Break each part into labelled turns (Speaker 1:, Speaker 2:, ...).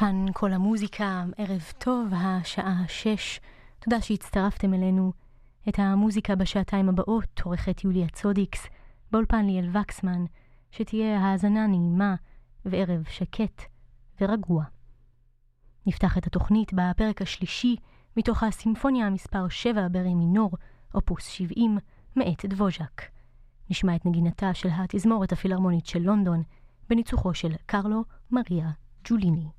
Speaker 1: כאן כל המוזיקה, ערב טוב, השעה שש. תודה שהצטרפתם אלינו. את המוזיקה בשעתיים הבאות עורכת יוליה צודיקס, באולפן ליאל וקסמן, שתהיה האזנה נעימה וערב שקט ורגוע. נפתח את התוכנית בפרק השלישי מתוך הסימפוניה המספר 7 ברי מינור, אופוס 70, מאת דבוז'ק. נשמע את נגינתה של התזמורת הפילהרמונית של לונדון, בניצוחו של קרלו מריה ג'וליני.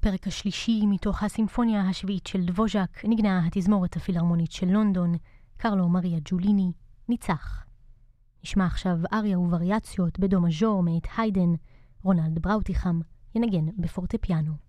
Speaker 1: הפרק השלישי מתוך הסימפוניה השביעית של דבוז'ק נגנה התזמורת הפילהרמונית של לונדון, קרלו מריה ג'וליני, ניצח. נשמע עכשיו אריה ווריאציות בדו מז'ור מאת היידן, רונלד בראוטיחם ינגן בפורטפיאנו.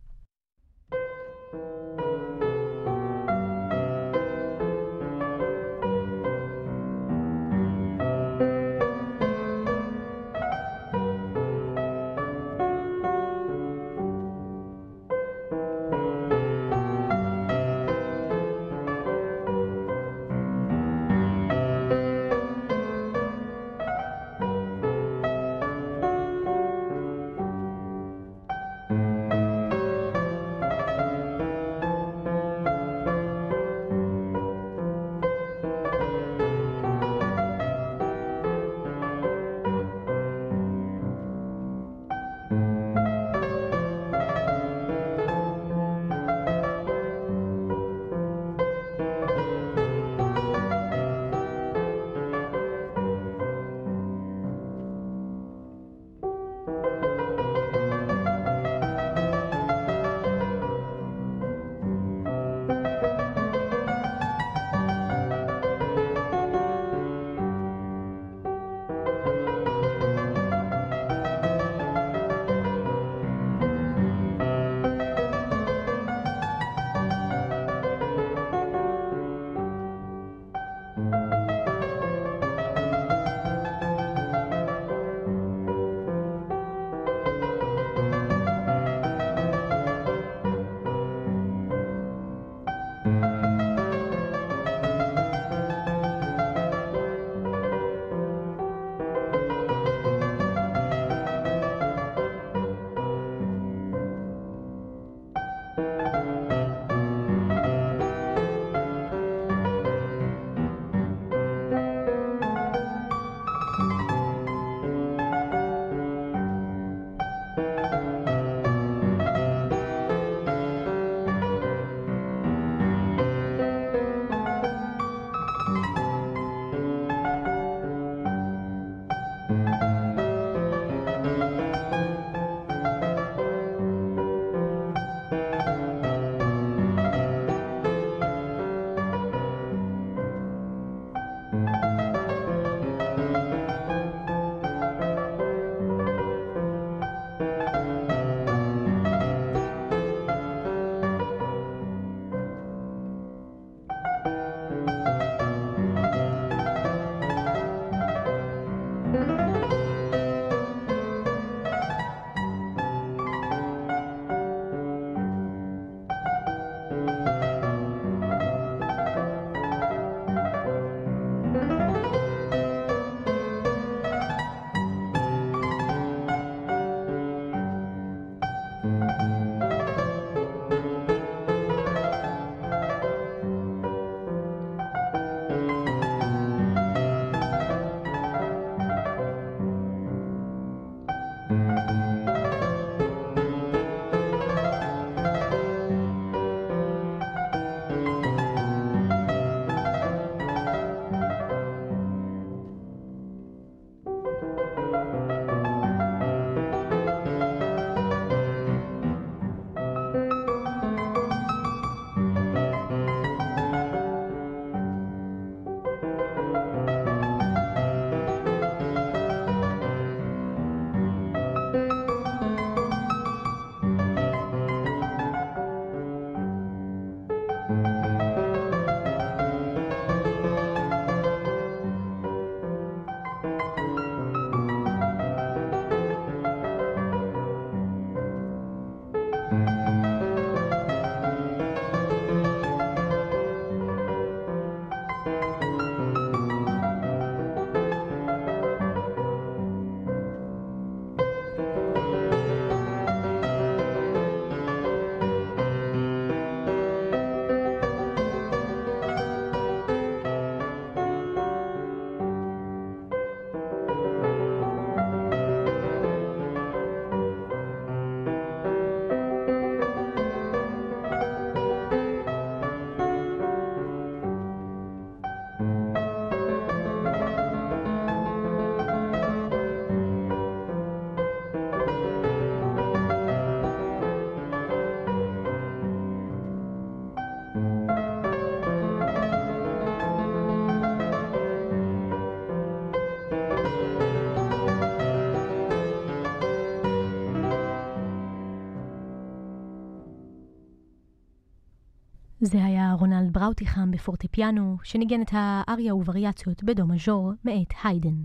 Speaker 1: זה היה רונלד בראוטיחם בפורטפיאנו, שניגן את האריה ווריאציות בדו מז'ור מאת היידן.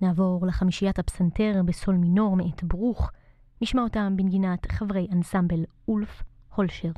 Speaker 1: נעבור לחמישיית הפסנתר בסול מינור מאת ברוך, נשמע אותם בנגינת חברי אנסמבל אולף הולשר.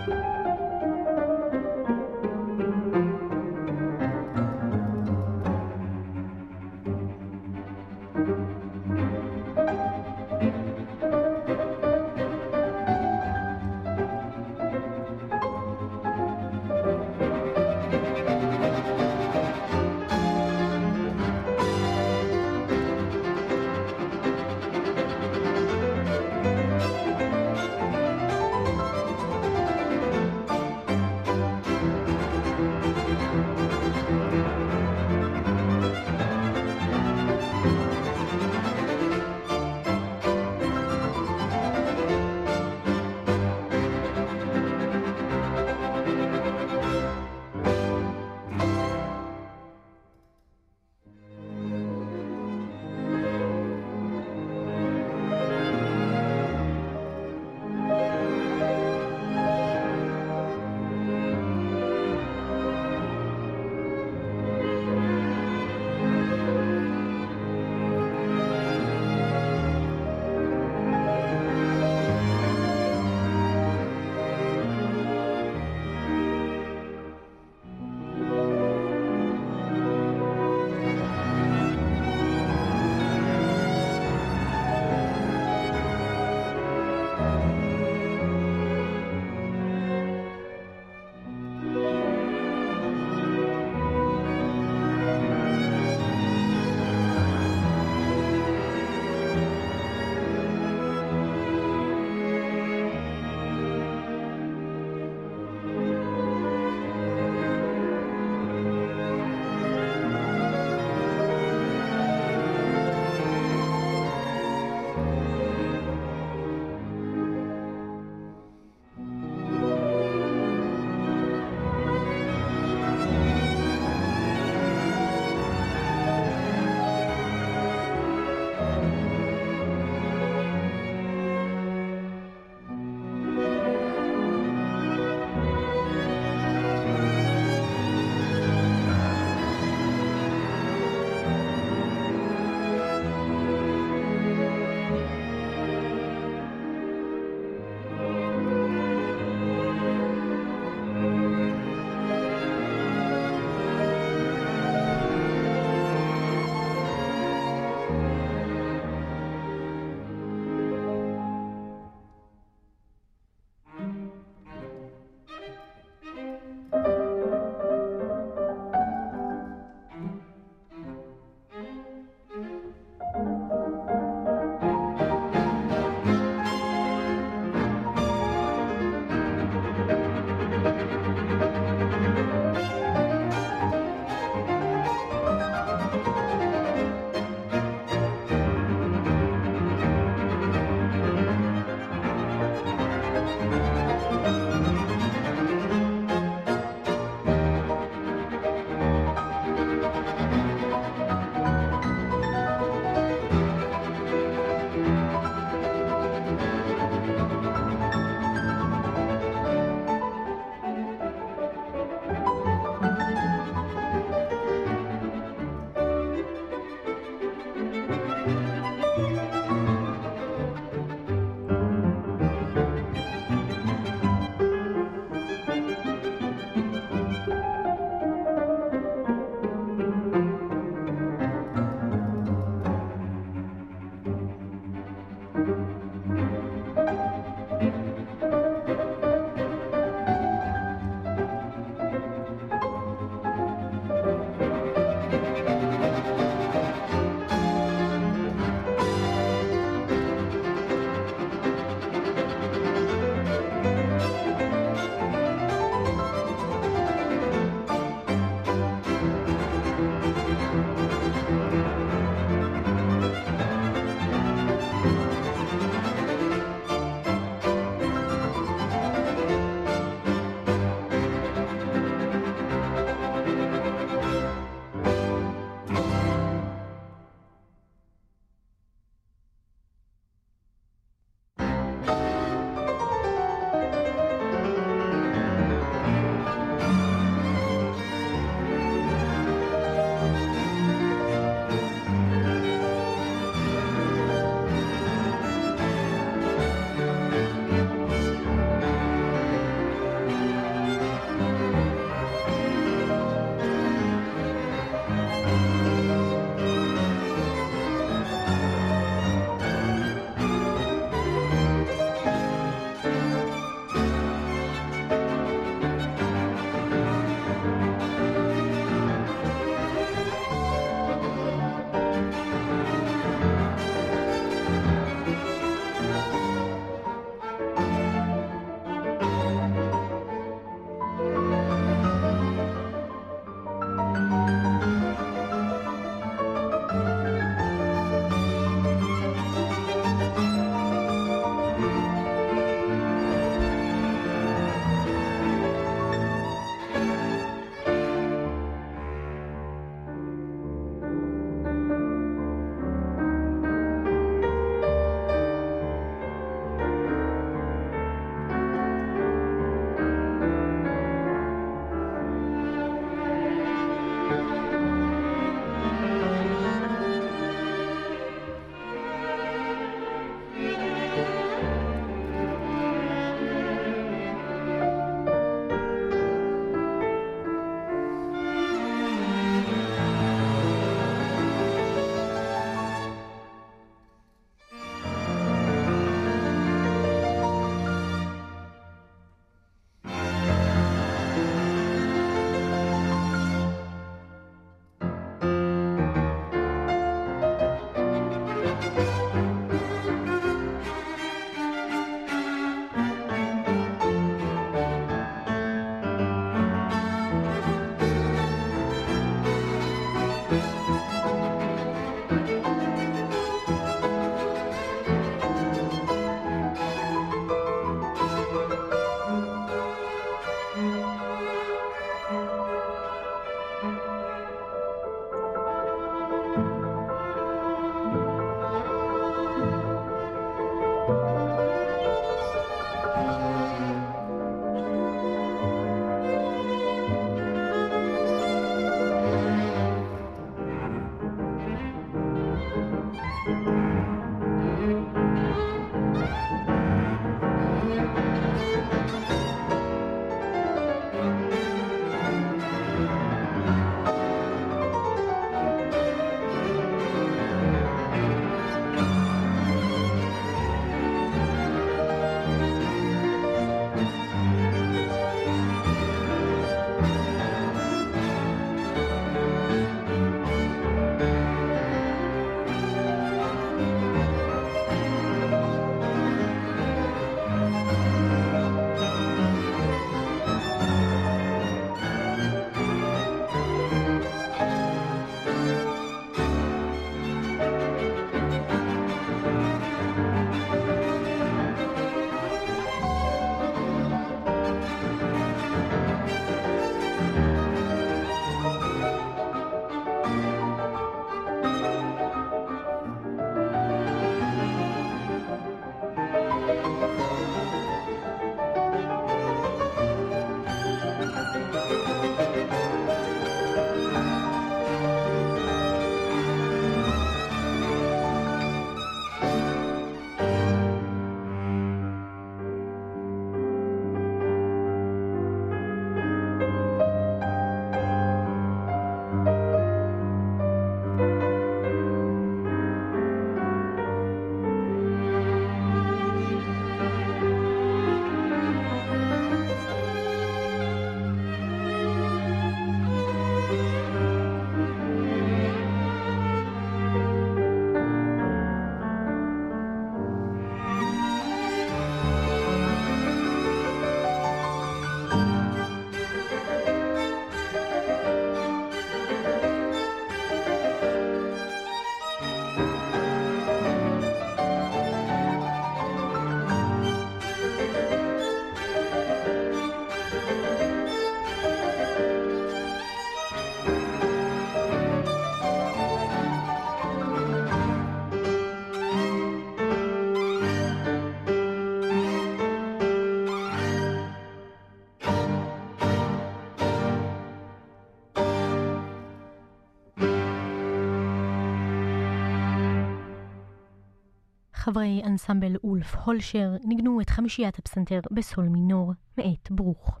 Speaker 1: חברי אנסמבל אולף הולשר ניגנו את חמישיית הפסנתר בסול מינור מאת ברוך.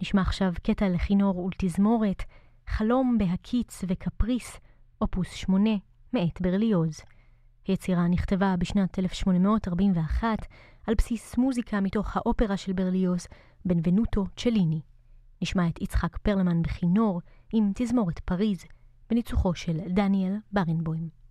Speaker 1: נשמע עכשיו קטע לכינור ולתזמורת, חלום בהקיץ וקפריס, אופוס 8 מאת ברליוז. היצירה נכתבה בשנת 1841 על בסיס מוזיקה מתוך האופרה של ברליוז, בנבנוטו צ'ליני. נשמע את יצחק פרלמן בכינור עם תזמורת פריז, בניצוחו של דניאל ברנבוים.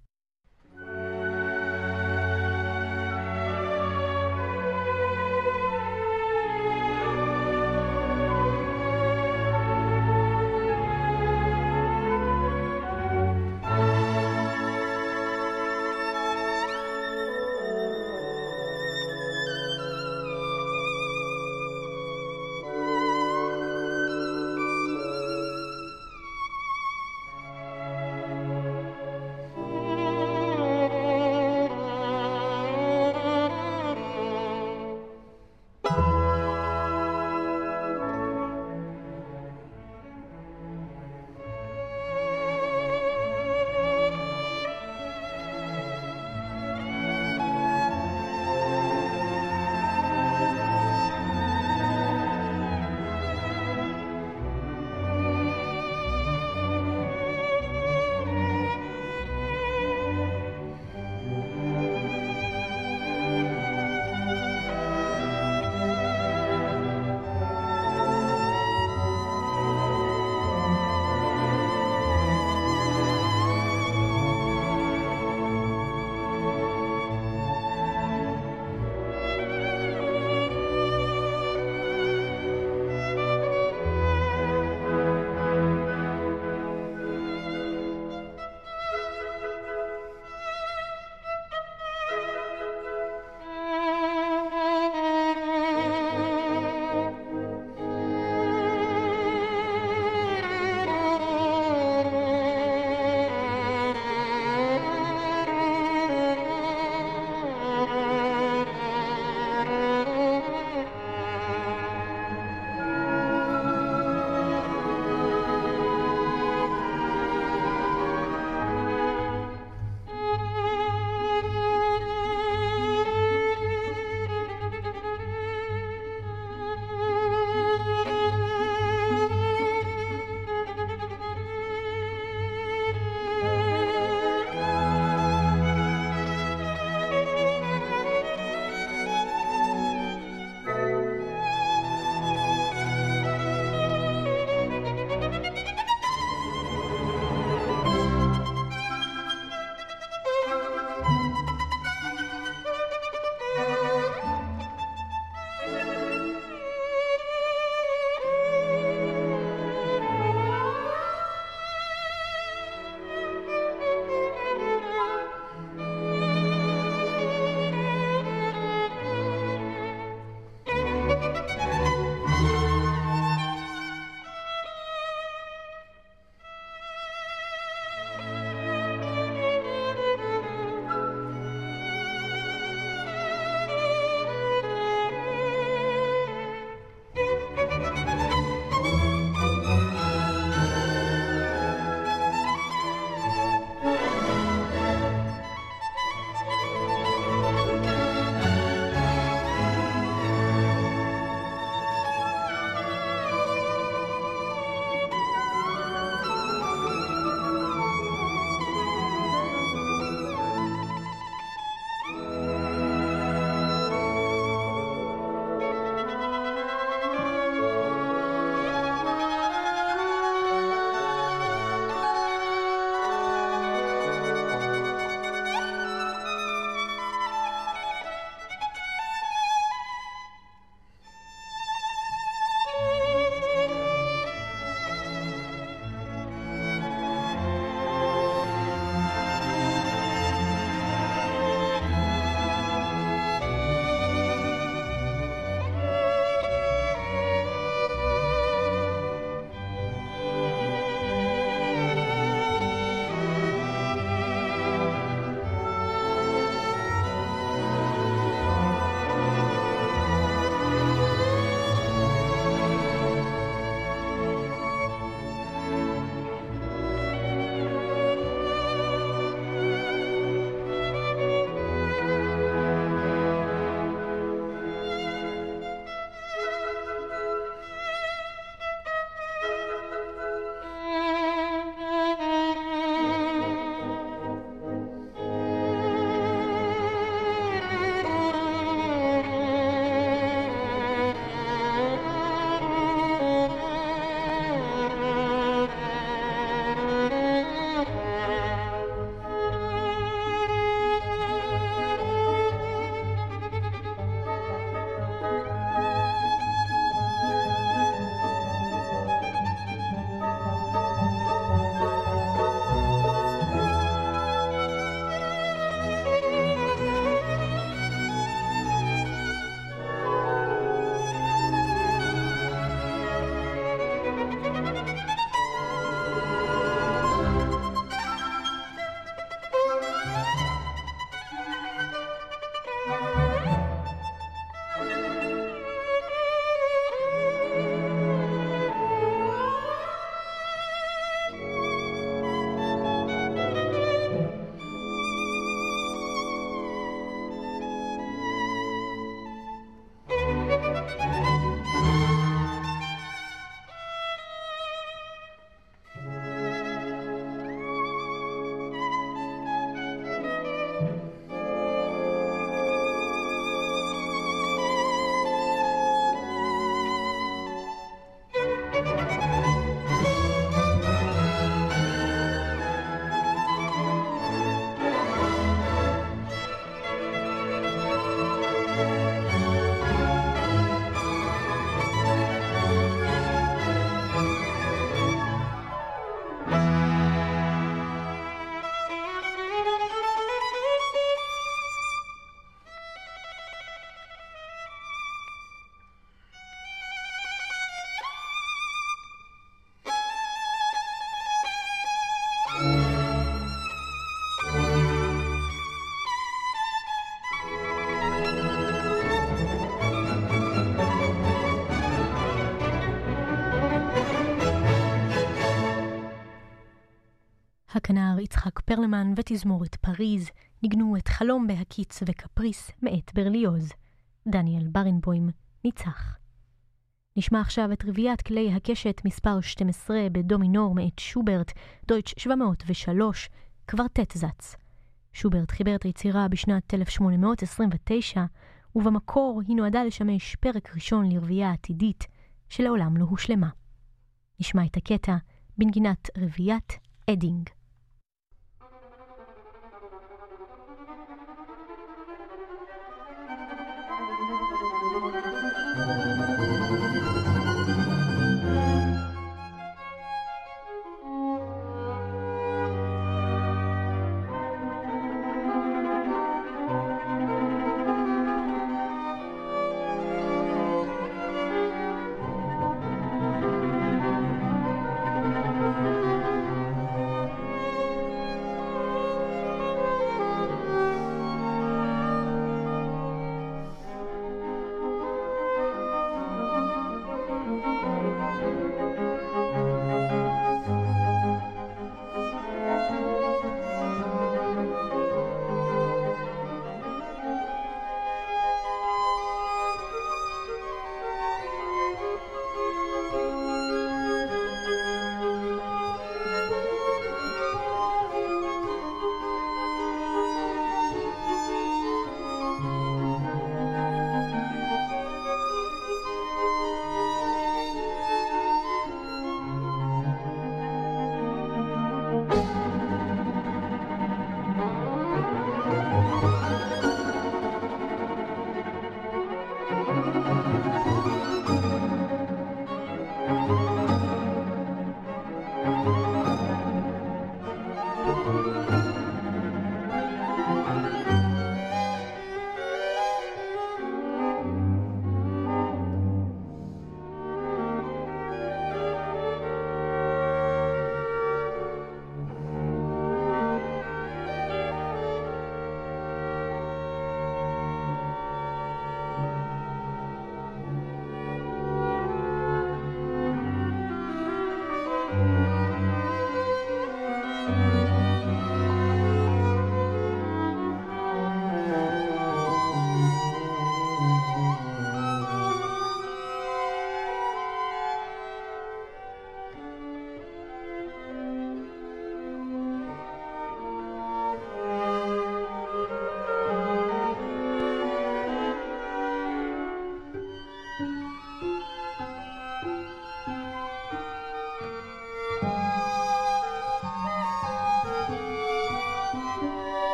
Speaker 1: פרלמן ותזמורת פריז ניגנו את חלום בהקיץ וקפריס מאת ברליוז. דניאל ברנבוים ניצח. נשמע עכשיו את רביעיית כלי הקשת מספר 12 בדומינור מאת שוברט, דויטש 703, קוורטט זץ. שוברט חיבר את היצירה בשנת 1829, ובמקור היא נועדה לשמש פרק ראשון לרביעייה עתידית, שלעולם לא הושלמה. נשמע את הקטע בנגינת רביעיית אדינג.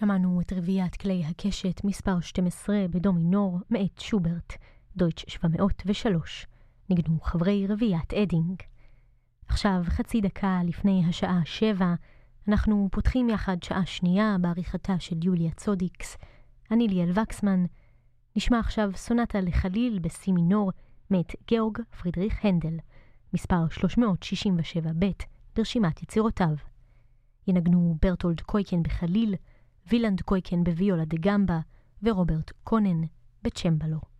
Speaker 1: שמענו את רביעיית כלי הקשת מספר 12 בדו מינור מאת שוברט, דויטש 703. ניגנו חברי רביעיית אדינג. עכשיו, חצי דקה לפני השעה 7, אנחנו פותחים יחד שעה שנייה בעריכתה של יוליה צודיקס. אני ליאל וקסמן. נשמע עכשיו סונטה לחליל בסי מינור מאת גאורג פרידריך הנדל, מספר 367 ב' ברשימת יצירותיו. ינגנו ברטולד קויקן בחליל, וילנד קויקן בוויולה דה גמבה ורוברט קונן בצ'מבלו.